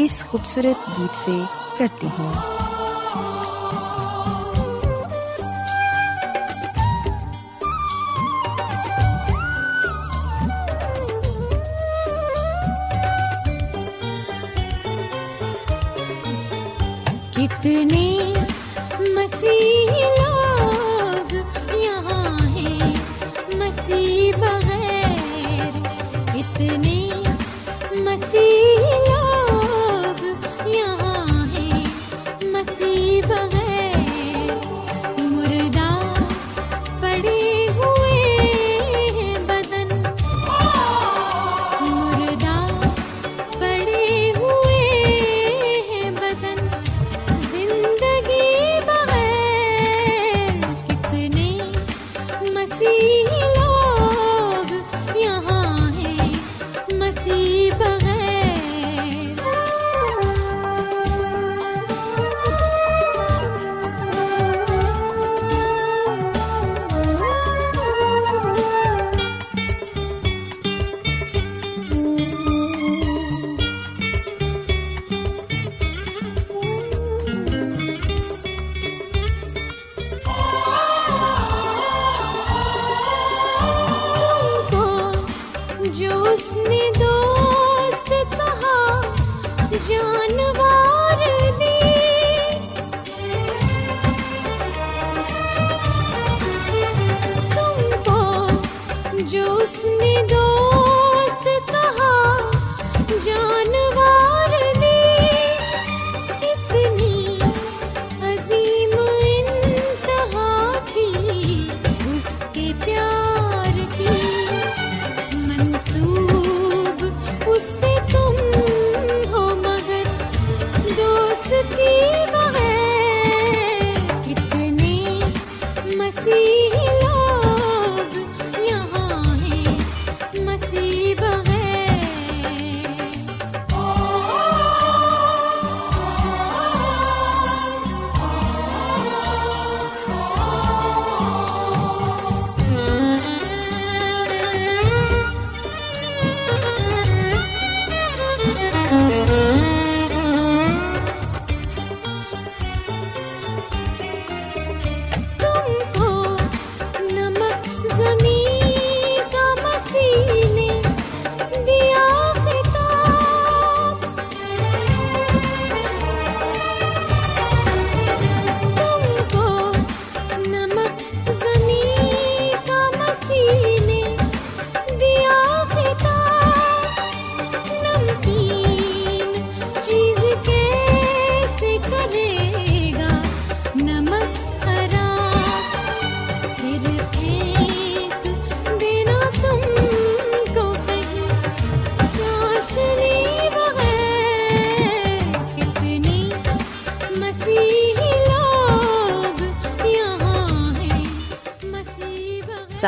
اس خوبصورت گیت سے کرتے ہیں کتنے مسیح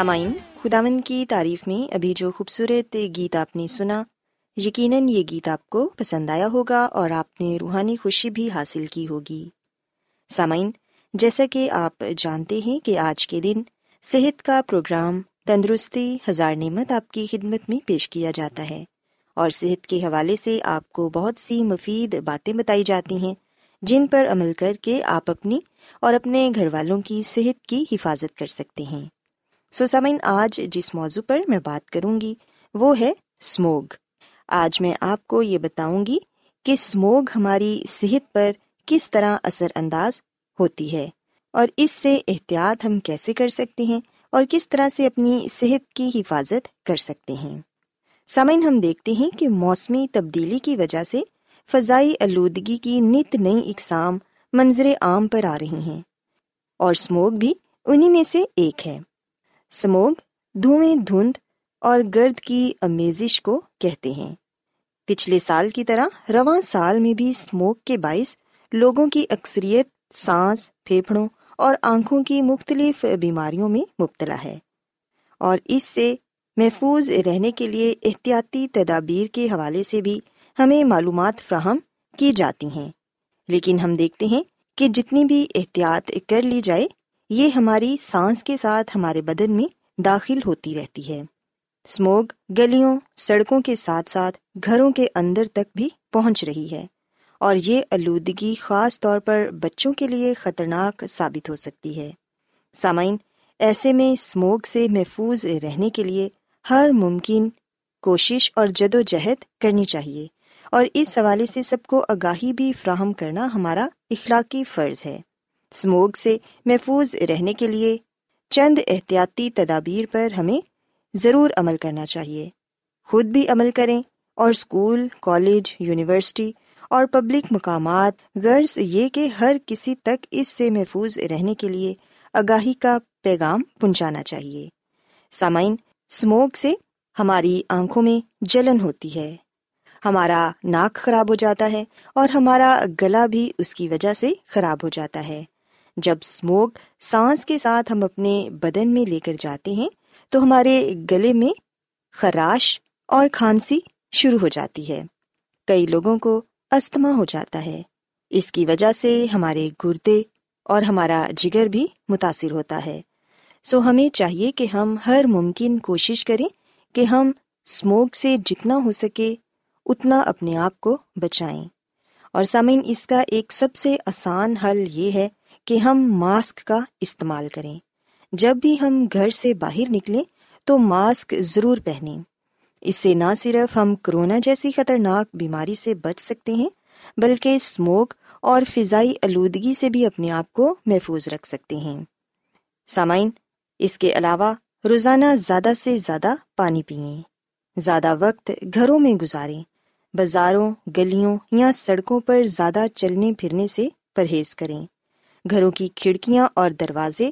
سامعین خداون کی تعریف میں ابھی جو خوبصورت گیت آپ نے سنا، یقیناً یہ گیت آپ کو پسند آیا ہوگا اور آپ نے روحانی خوشی بھی حاصل کی ہوگی۔ سامعین، جیسا کہ آپ جانتے ہیں کہ آج کے دن صحت کا پروگرام تندرستی ہزار نعمت آپ کی خدمت میں پیش کیا جاتا ہے اور صحت کے حوالے سے آپ کو بہت سی مفید باتیں بتائی جاتی ہیں جن پر عمل کر کے آپ اپنی اور اپنے گھر والوں کی صحت کی حفاظت کر سکتے ہیں۔ سو سامعین، آج جس موضوع پر میں بات کروں گی، وہ ہے اسموگ آج میں آپ کو یہ بتاؤں گی کہ اسموگ ہماری صحت پر کس طرح اثر انداز ہوتی ہے اور اس سے احتیاط ہم کیسے کر سکتے ہیں اور کس طرح سے اپنی صحت کی حفاظت کر سکتے ہیں۔ سامعین، ہم دیکھتے ہیں کہ موسمی تبدیلی کی وجہ سے فضائی آلودگی کی نت نئی اقسام منظر عام پر آ رہی ہیں اور اسموگ بھی انہی میں سے ایک ہے۔ سموگ دھوئیں دھند اور گرد کی امیزش کو کہتے ہیں۔ پچھلے سال کی طرح رواں سال میں بھی اسموک کے باعث لوگوں کی اکثریت سانس، پھیپھڑوں اور آنکھوں کی مختلف بیماریوں میں مبتلا ہے۔ اور اس سے محفوظ رہنے کے لیے احتیاطی تدابیر کے حوالے سے بھی ہمیں معلومات فراہم کی جاتی ہیں۔ لیکن ہم دیکھتے ہیں کہ جتنی بھی احتیاط کر لی جائے یہ ہماری سانس کے ساتھ ہمارے بدن میں داخل ہوتی رہتی ہے۔ اسموگ گلیوں، سڑکوں کے ساتھ ساتھ گھروں کے اندر تک بھی پہنچ رہی ہے اور یہ آلودگی خاص طور پر بچوں کے لیے خطرناک ثابت ہو سکتی ہے۔ سامعین، ایسے میں اسموگ سے محفوظ رہنے کے لیے ہر ممکن کوشش اور جد و جہد کرنی چاہیے اور اس حوالے سے سب کو آگاہی بھی فراہم کرنا ہمارا اخلاقی فرض ہے۔ اسموگ سے محفوظ رہنے کے لیے چند احتیاطی تدابیر پر ہمیں ضرور عمل کرنا چاہیے۔ خود بھی عمل کریں اور اسکول کالج، یونیورسٹی اور پبلک مقامات، غرض یہ کہ ہر کسی تک اس سے محفوظ رہنے کے لیے آگاہی کا پیغام پہنچانا چاہیے۔ سامعین اسموگ سے ہماری آنکھوں میں جلن ہوتی ہے۔ ہمارا ناک خراب ہو جاتا ہے اور ہمارا گلا بھی اس کی وجہ سے خراب ہو جاتا ہے۔ جب اسموگ سانس کے ساتھ ہم اپنے بدن میں لے کر جاتے ہیں، تو ہمارے گلے میں خراش اور کھانسی شروع ہو جاتی ہے۔ کئی لوگوں کو استھما ہو جاتا ہے۔ اس کی وجہ سے ہمارے گردے اور ہمارا جگر بھی متاثر ہوتا ہے۔ سو ہمیں چاہیے کہ ہم ہر ممکن کوشش کریں کہ ہم اسموگ سے جتنا ہو سکے اتنا اپنے آپ کو بچائیں۔ اور سامعین، اس کا ایک سب سے آسان حل یہ ہے کہ ہم ماسک کا استعمال کریں۔ جب بھی ہم گھر سے باہر نکلیں تو ماسک ضرور پہنیں۔ اس سے نہ صرف ہم کرونا جیسی خطرناک بیماری سے بچ سکتے ہیں، بلکہ اسموک اور فضائی آلودگی سے بھی اپنے آپ کو محفوظ رکھ سکتے ہیں۔ سامعین، اس کے علاوہ روزانہ زیادہ سے زیادہ پانی پئیں زیادہ وقت گھروں میں گزاریں۔ بازاروں، گلیوں یا سڑکوں پر زیادہ چلنے پھرنے سے پرہیز کریں۔ گھروں کی کھڑکیاں اور دروازے،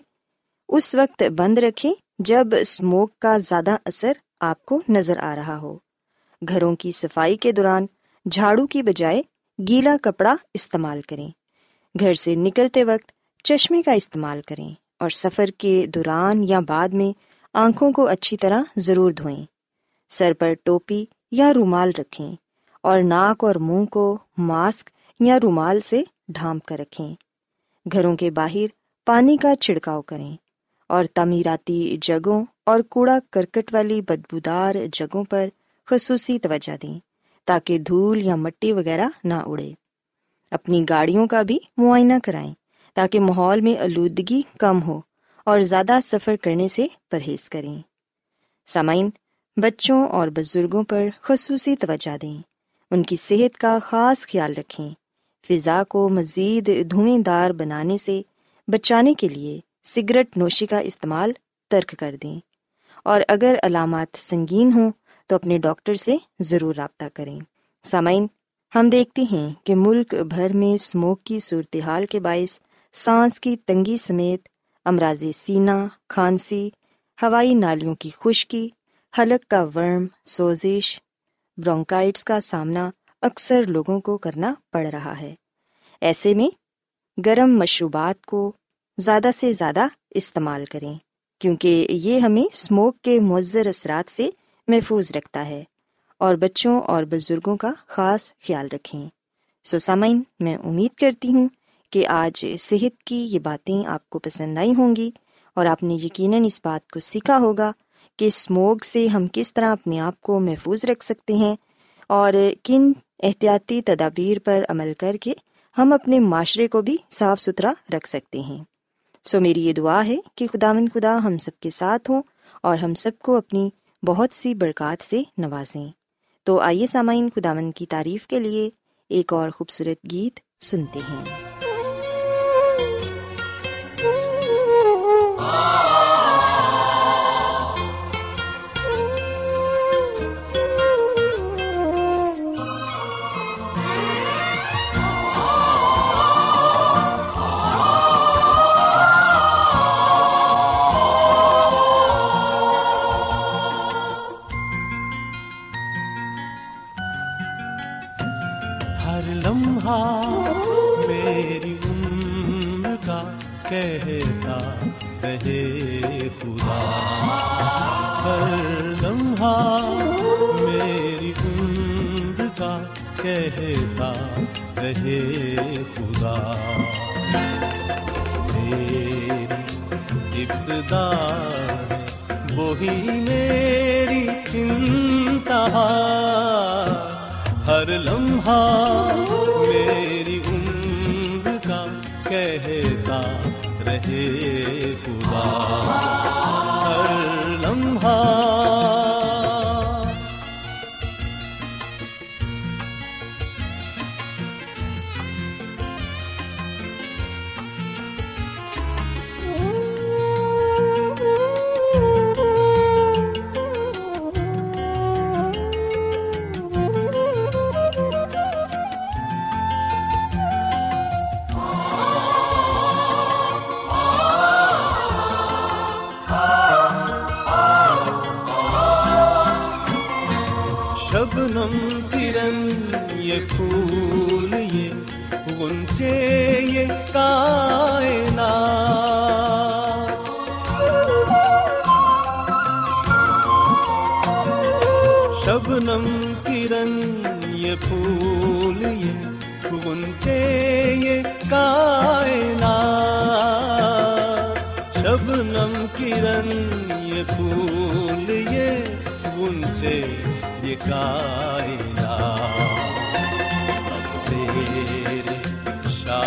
اس وقت بند رکھیں جب اسموک کا زیادہ اثر آپ کو نظر آ رہا ہو۔ گھروں کی صفائی کے دوران جھاڑو کی بجائے گیلا کپڑا استعمال کریں۔ گھر سے نکلتے وقت چشمے کا استعمال کریں اور سفر کے دوران یا بعد میں آنکھوں کو اچھی طرح ضرور دھوئیں۔ سر پر ٹوپی یا رومال رکھیں اور ناک اور منہ کو ماسک یا رومال سے ڈھانپ کر رکھیں۔ گھروں کے باہر پانی کا چھڑکاؤ کریں اور تعمیراتی جگہوں اور کوڑا کرکٹ والی بدبودار جگہوں پر خصوصی توجہ دیں تاکہ دھول یا مٹی وغیرہ نہ اڑے۔ اپنی گاڑیوں کا بھی معائنہ کرائیں تاکہ ماحول میں آلودگی کم ہو اور زیادہ سفر کرنے سے پرہیز کریں۔ سامعین، بچوں اور بزرگوں پر خصوصی توجہ دیں۔ ان کی صحت کا خاص خیال رکھیں۔ فضا کو مزید دھوئیں دار بنانے سے بچانے کے لیے سگریٹ نوشی کا استعمال ترک کر دیں۔ اور اگر علامات سنگین ہوں تو اپنے ڈاکٹر سے ضرور رابطہ کریں۔ سامعین، ہم دیکھتے ہیں کہ ملک بھر میں اسموک کی صورتحال کے باعث سانس کی تنگی سمیت امراض سینہ کھانسی، ہوائی نالیوں کی خشکی، حلق کا ورم، سوزش، برونکائٹس کا سامنا اکثر لوگوں کو کرنا پڑ رہا ہے۔ ایسے میں گرم مشروبات کو زیادہ سے زیادہ استعمال کریں، کیونکہ یہ ہمیں اسموک کے مؤثر اثرات سے محفوظ رکھتا ہے اور بچوں اور بزرگوں کا خاص خیال رکھیں۔ سو سامعین، میں امید کرتی ہوں کہ آج صحت کی یہ باتیں آپ کو پسند آئی ہوں گی اور آپ نے یقیناً اس بات کو سیکھا ہوگا کہ اسموگ سے ہم کس طرح اپنے آپ کو محفوظ رکھ سکتے ہیں اور کن احتیاطی تدابیر پر عمل کر کے ہم اپنے معاشرے کو بھی صاف ستھرا رکھ سکتے ہیں۔ سو میری یہ دعا ہے کہ خدا مند خدا ہم سب کے ساتھ ہوں اور ہم سب کو اپنی بہت سی برکات سے نوازیں۔ تو آئیے سامعین خدا مند کی تعریف کے لیے ایک اور خوبصورت گیت سنتے ہیں۔ ہر لمحہ میری عمر کا کہتا رہے خدا۔ ہر لمحہ میری عمر کا کہتا رہے خدا۔ میری ابتدا وہی میری انتہا۔ ہر لمحہ میری عمر کا کہتا رہے خدا۔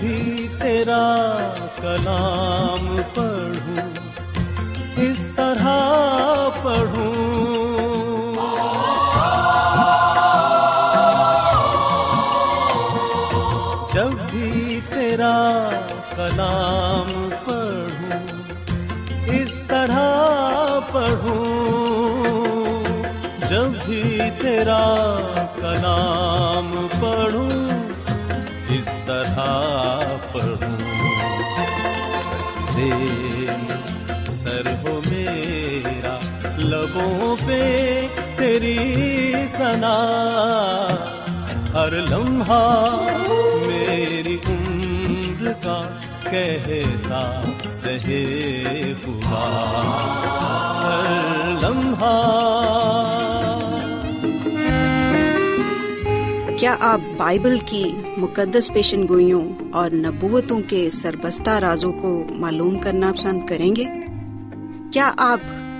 بھی تیرا کلام پڑھوں اس طرح پڑھوں۔ لبوں پہ تیری سنا ہر لمحہ میری عمر کا کہتا رہے خدا ہر لمحہ۔ کیا آپ بائبل کی مقدس پیشن گوئیوں اور نبوتوں کے سربستہ رازوں کو معلوم کرنا پسند کریں گے؟ کیا آپ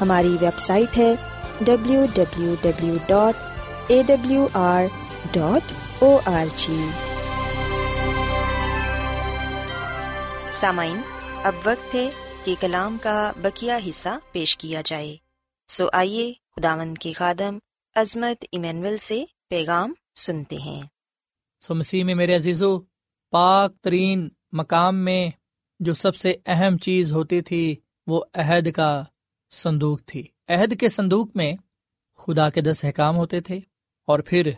ہماری ویب سائٹ ہے W W W dot A W R dot O R G سامعین، اب وقت ہے کہ کلام کا بکیا حصہ پیش کیا جائے۔ سو آئیے خداون کے خادم عظمت ایمینول سے پیغام سنتے ہیں۔ سو مسیح میں میرے عزیزو، پاک ترین مقام میں جو سب سے اہم چیز ہوتی تھی وہ عہد کا صندوق تھی۔ عہد کے صندوق میں خدا کے دس احکام ہوتے تھے اور پھر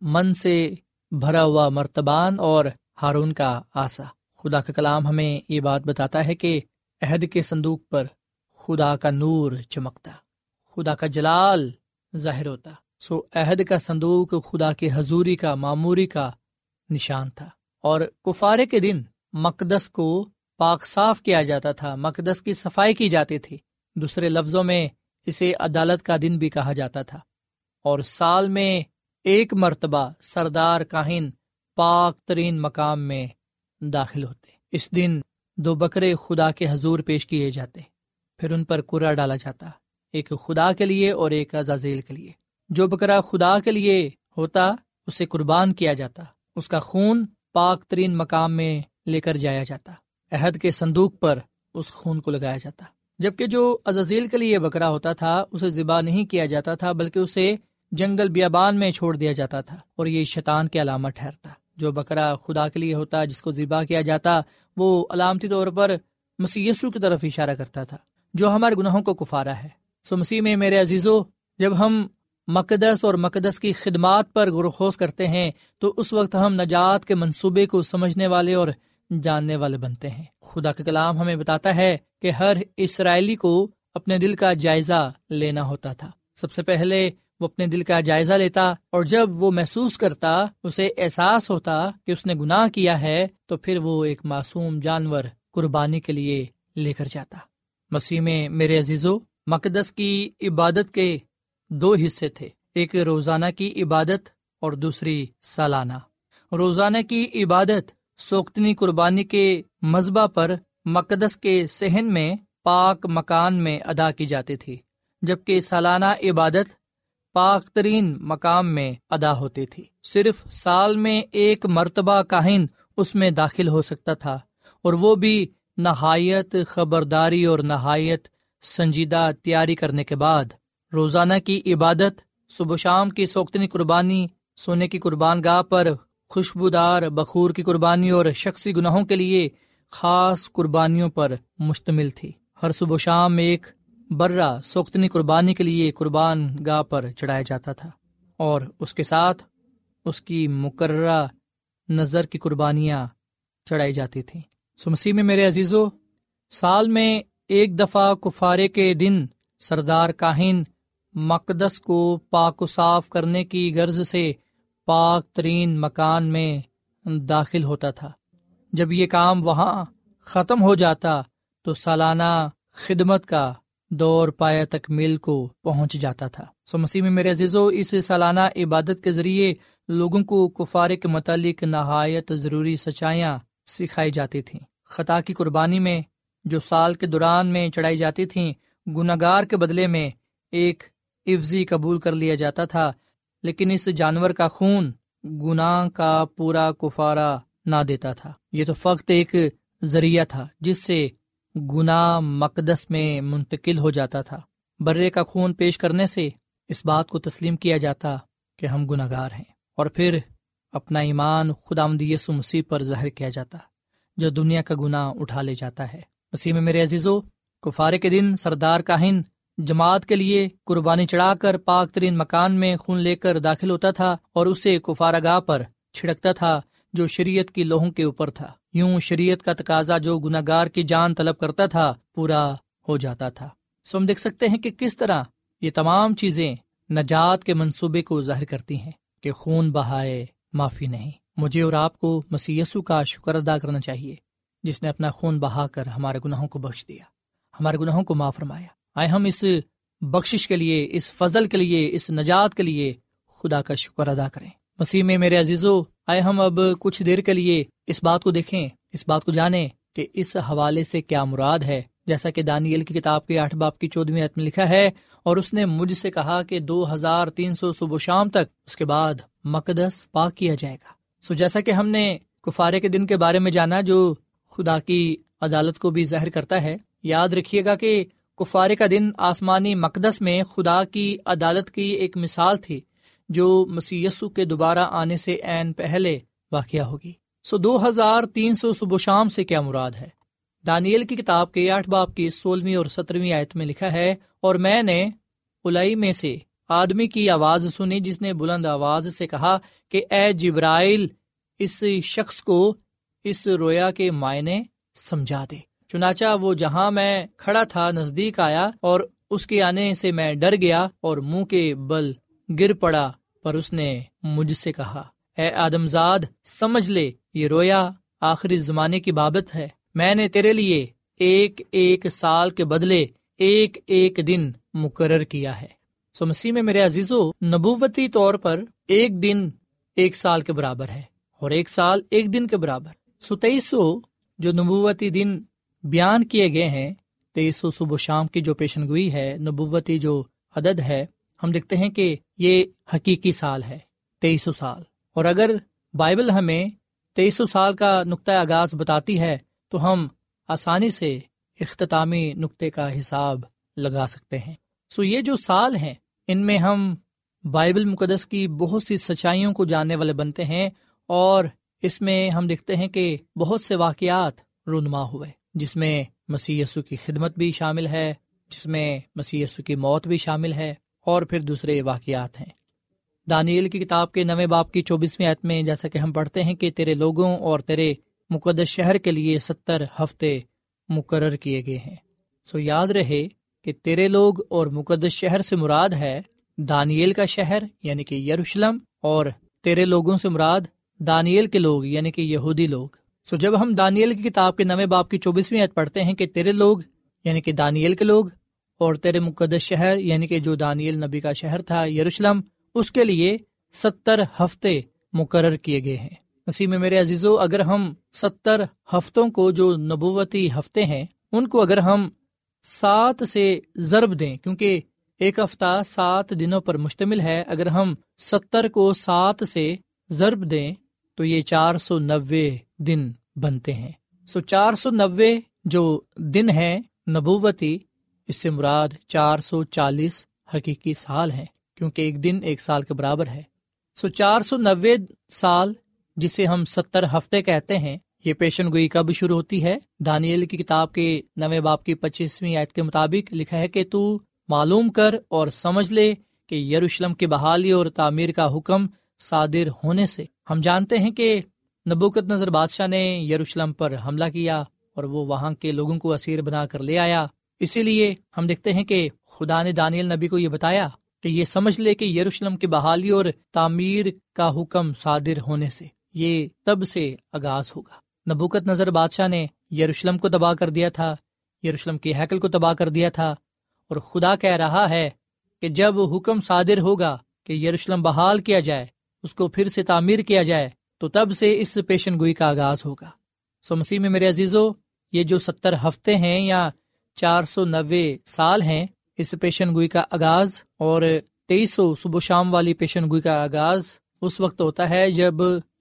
من سے بھرا ہوا مرتبان اور ہارون کا آسا۔ خدا کا کلام ہمیں یہ بات بتاتا ہے کہ عہد کے صندوق پر خدا کا نور چمکتا، خدا کا جلال ظاہر ہوتا۔ سو عہد کا صندوق خدا کے حضوری کا معموری کا نشان تھا۔ اور کفارے کے دن مقدس کو پاک صاف کیا جاتا تھا، مقدس کی صفائی کی جاتی تھی۔ دوسرے لفظوں میں اسے عدالت کا دن بھی کہا جاتا تھا۔ اور سال میں ایک مرتبہ سردار کاہن پاک ترین مقام میں داخل ہوتے۔ اس دن دو بکرے خدا کے حضور پیش کیے جاتے۔ پھر ان پر کرا ڈالا جاتا۔ ایک خدا کے لیے اور ایک عزازیل کے لیے۔ جو بکرا خدا کے لیے ہوتا، اسے قربان کیا جاتا۔ اس کا خون پاک ترین مقام میں لے کر جایا جاتا۔ عہد کے صندوق پر اس خون کو لگایا جاتا۔ جبکہ جو عزازیل کے لیے بکرا ہوتا تھا، اسے ذبح نہیں کیا جاتا تھا، بلکہ اسے جنگل بیابان میں چھوڑ دیا جاتا تھا اور یہ شیطان کے علامت ٹھہرتا۔ جو بکرا خدا کے لیے ہوتا، جس کو ذبح کیا جاتا، وہ علامتی طور پر مسیسو کی طرف اشارہ کرتا تھا، جو ہمارے گناہوں کو کفارا ہے۔ سو مسیح میں، میرے عزیزو، جب ہم مقدس اور مقدس کی خدمات پر غرخوز کرتے ہیں، تو اس وقت ہم نجات کے منصوبے کو سمجھنے والے اور جاننے والے بنتے ہیں۔ خدا کا کلام ہمیں بتاتا ہے کہ ہر اسرائیلی کو اپنے دل کا جائزہ لینا ہوتا تھا۔ سب سے پہلے وہ اپنے دل کا جائزہ لیتا اور جب وہ محسوس کرتا، اسے احساس ہوتا کہ اس نے گناہ کیا ہے، تو پھر وہ ایک معصوم جانور قربانی کے لیے لے کر جاتا۔ مسیح میں میرے عزیزو، مقدس کی عبادت کے دو حصے تھے۔ ایک روزانہ کی عبادت اور دوسری سالانہ۔ روزانہ کی عبادت سوختنی قربانی کے مذبح پر مقدس کے صحن میں پاک مکان میں ادا کی جاتی تھی، جبکہ سالانہ عبادت پاک ترین مقام میں ادا ہوتی تھی۔ صرف سال میں ایک مرتبہ کاہن اس میں داخل ہو سکتا تھا، اور وہ بھی نہایت خبرداری اور نہایت سنجیدہ تیاری کرنے کے بعد۔ روزانہ کی عبادت، صبح شام کی سوختنی قربانی، سونے کی قربان گاہ پر خوشبودار بخور کی قربانی اور شخصی گناہوں کے لیے خاص قربانیوں پر مشتمل تھی۔ ہر صبح شام ایک برا سوختنی قربانی کے لیے قربان گاہ پر چڑھایا جاتا تھا اور اس کے ساتھ اس کی مقررہ نظر کی قربانیاں چڑھائی جاتی تھیں۔ سمسی میں میرے عزیزو، سال میں ایک دفعہ کفارے کے دن سردار کاہن مقدس کو پاک و صاف کرنے کی غرض سے پاک ترین مکان میں داخل ہوتا تھا۔ جب یہ کام وہاں ختم ہو جاتا تو سالانہ خدمت کا دور پایا تکمیل کو پہنچ جاتا تھا۔ سو مسیح میں میرے عزیزو، اس سالانہ عبادت کے ذریعے لوگوں کو کفارے کے متعلق نہایت ضروری سچائیاں سکھائی جاتی تھیں۔ خطا کی قربانی میں جو سال کے دوران میں چڑھائی جاتی تھیں گناگار کے بدلے میں ایک عفظی قبول کر لیا جاتا تھا۔ لیکن اس جانور کا خون گناہ کا پورا کفارہ نہ دیتا تھا۔ یہ تو فقط ایک ذریعہ تھا جس سے گناہ مقدس میں منتقل ہو جاتا تھا۔ برے کا خون پیش کرنے سے اس بات کو تسلیم کیا جاتا کہ ہم گناہ گار ہیں اور پھر اپنا ایمان خدا یسو مسیح پر ظاہر کیا جاتا جو دنیا کا گناہ اٹھا لے جاتا ہے۔ مسیح میں میرے عزیزو، کفارے کے دن، سردار کاہن جماعت کے لیے قربانی چڑھا کر پاک ترین مکان میں خون لے کر داخل ہوتا تھا اور اسے کفارہ گاہ پر چھڑکتا تھا جو شریعت کی لوہوں کے اوپر تھا۔ یوں شریعت کا تقاضا جو گناگار کی جان طلب کرتا تھا پورا ہو جاتا تھا۔ سو ہم دیکھ سکتے ہیں کہ کس طرح یہ تمام چیزیں نجات کے منصوبے کو ظاہر کرتی ہیں کہ خون بہائے معافی نہیں۔ مجھے اور آپ کو مسیسو کا شکر ادا کرنا چاہیے۔ جس نے اپنا خون بہا کر ہمارے گناہوں کو بخش دیا، ہمارے گناہوں کو معاف فرمایا۔ آئے ہم اس بخشش کے لیے، اس فضل کے لیے، اس نجات کے لیے خدا کا شکر ادا کریں۔ مسیح میں میرے عزیزو، آئے ہم اب کچھ دیر کے لیے اس بات کو دیکھیں، اس بات کو جانیں کہ اس حوالے سے کیا مراد ہے۔ جیسا کہ دانیل کی کتاب کے آٹھ باپ کی چودہویں میں لکھا ہے، اور اس نے مجھ سے کہا کہ دو ہزار تین سو صبح شام تک اس کے بعد مقدس پاک کیا جائے گا۔ سو جیسا کہ ہم نے کفارے کے دن کے بارے میں جانا، جو خدا کی عدالت کو بھی ظاہر کرتا ہے، یاد رکھیے گا کہ کفارے کا دن آسمانی مقدس میں خدا کی عدالت کی ایک مثال تھی، جو مسیسو کے دوبارہ آنے سے عین پہلے واقع ہوگی۔ سو دو ہزار تین سو صبح شام سے کیا مراد ہے؟ دانیل کی کتاب کے آٹھ باپ کی سولہویں اور سترویں آیت میں لکھا ہے، اور میں نے الائی میں سے آدمی کی آواز سنی جس نے بلند آواز سے کہا کہ اے جبرائل اس شخص کو اس رویا کے معنی سمجھا دے۔ چنانچہ وہ جہاں میں کھڑا تھا نزدیک آیا اور اس کے آنے سے میں ڈر گیا اور منہ کے بل گر پڑا، پر اس نے مجھ سے کہا، اے آدمزاد، سمجھ لے، یہ رویا آخری زمانے کی بابت ہے۔ میں نے تیرے لیے ایک ایک سال کے بدلے ایک ایک دن مقرر کیا ہے۔ سو مسیح میں میرے عزیز و نبوتی طور پر ایک دن ایک سال کے برابر ہے اور ایک سال ایک دن کے برابر۔ سو تیئیس سو جو نبوتی دن بیان کیے گئے ہیں، تیئیس سو صبح شام کی جو پیشن گوئی ہے، نبوتی جو عدد ہے، ہم دیکھتے ہیں کہ یہ حقیقی سال ہے، تیئیس سو سال۔ اور اگر بائبل ہمیں تیئیس سو سال کا نقطۂ آغاز بتاتی ہے، تو ہم آسانی سے اختتامی نقطے کا حساب لگا سکتے ہیں۔ سو یہ جو سال ہیں، ان میں ہم بائبل مقدس کی بہت سی سچائیوں کو جاننے والے بنتے ہیں، اور اس میں ہم دیکھتے ہیں کہ بہت سے واقعات رونما ہوئے۔ جس میں مسی کی خدمت بھی شامل ہے، جس میں مسی کی موت بھی شامل ہے، اور پھر دوسرے واقعات ہیں۔ دانیل کی کتاب کے نویں باپ کی چوبیسویں عت میں جیسا کہ ہم پڑھتے ہیں کہ تیرے لوگوں اور تیرے مقدس شہر کے لیے ستر ہفتے مقرر کیے گئے ہیں۔ سو یاد رہے کہ تیرے لوگ اور مقدس شہر سے مراد ہے دانیل کا شہر یعنی کہ یروشلم، اور تیرے لوگوں سے مراد دانیل کے لوگ یعنی کہ یہودی لوگ۔ سو جب ہم دانیل کی کتاب کے نویں باپ کی چوبیسویں عید پڑھتے ہیں کہ تیرے لوگ یعنی کہ دانیل کے لوگ، اور تیرے مقدس شہر یعنی کہ جو دانیل نبی کا شہر تھا، یروشلم، اس کے لیے ستر ہفتے مقرر کیے گئے ہیں۔ مسیح میں میرے عزیزو، اگر ہم ستر ہفتوں کو جو نبوتی ہفتے ہیں، ان کو اگر ہم سات سے ضرب دیں، کیونکہ ایک ہفتہ سات دنوں پر مشتمل ہے، اگر ہم ستر کو سات سے ضرب دیں، تو یہ چار سو نوے دن بنتے ہیں۔ سو چار سو نوے جو دن ہے نبوتی، اس سے مراد چار سو چالیس حقیقی سال ہے کیونکہ ایک دن ایک سال کے برابر ہے۔ سو چار سو نوے سال، جسے ہم ستر ہفتے کہتے ہیں، یہ پیشن گوئی کب شروع ہوتی ہے؟ دانیل کی کتاب کے نویں باپ کی پچیسویں آیت کے مطابق لکھا ہے کہ تو معلوم کر اور سمجھ لے کہ یروشلم کی بحالی اور تعمیر کا حکم صادر ہونے سے۔ ہم جانتے ہیں کہ نبوکت نظر بادشاہ نے یروشلم پر حملہ کیا اور وہ وہاں کے لوگوں کو اسیر بنا کر لے آیا۔ اسی لیے ہم دیکھتے ہیں کہ خدا نے دانیل نبی کو یہ بتایا کہ یہ سمجھ لے کہ یروشلم کی بحالی اور تعمیر کا حکم صادر ہونے سے یہ تب سے آغاز ہوگا۔ نبوکت نظر بادشاہ نے یروشلم کو تباہ کر دیا تھا، یروشلم کی حیکل کو تباہ کر دیا تھا اور خدا کہہ رہا ہے کہ جب حکم صادر ہوگا کہ یروشلم بحال کیا جائے، اس کو پھر سے تعمیر کیا جائے تو تب سے اس پیشن گوئی کا آغاز ہوگا۔ سو مسیح میں میرے عزیزو، یہ جو ستر ہفتے ہیں یا چار سو نوے سال ہیں، اس پیشن گوئی کا آغاز اور تیئیس سو صبح و شام والی پیشن گوئی کا آغاز اس وقت ہوتا ہے جب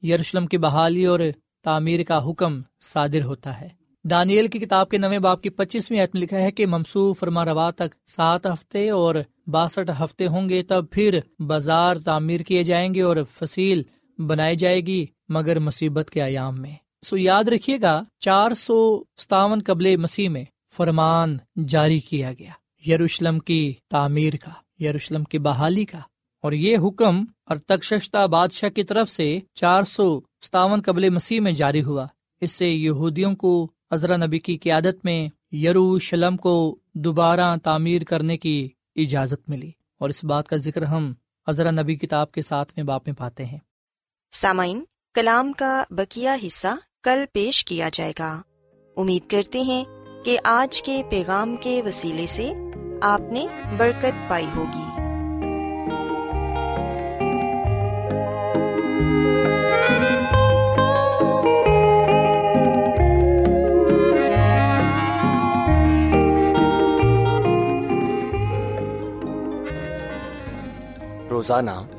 یروشلم کی بحالی اور تعمیر کا حکم صادر ہوتا ہے۔ دانیل کی کتاب کے نویں باپ کی پچیسویں عید میں لکھا ہے کہ ممسو فرما روا تک سات ہفتے اور باسٹھ ہفتے ہوں گے، تب پھر بازار تعمیر کیے جائیں گے اور فصیل بنائی جائے گی مگر مصیبت کے ایام میں۔ سو یاد رکھیے گا، چار سو ستاون قبل مسیح میں فرمان جاری کیا گیا۔ یروشلم کی تعمیر کا، یروشلم کی بحالی کا۔ اور یہ حکم اور تکشتہ بادشاہ کی طرف سے چار سو ستاون قبل مسیح میں جاری ہوا۔ اس سے یہودیوں کو عذرا نبی کی قیادت میں یروشلم کو دوبارہ تعمیر کرنے کی اجازت ملی۔ اور اس بات کا ذکر ہم عذرا نبی کتاب کے ساتھ میں باپ میں پاتے ہیں۔ سامعین، کلام کا بکیا حصہ کل پیش کیا جائے گا۔ امید کرتے ہیں کہ آج کے پیغام کے وسیلے سے آپ نے برکت پائی ہوگی۔ روزانہ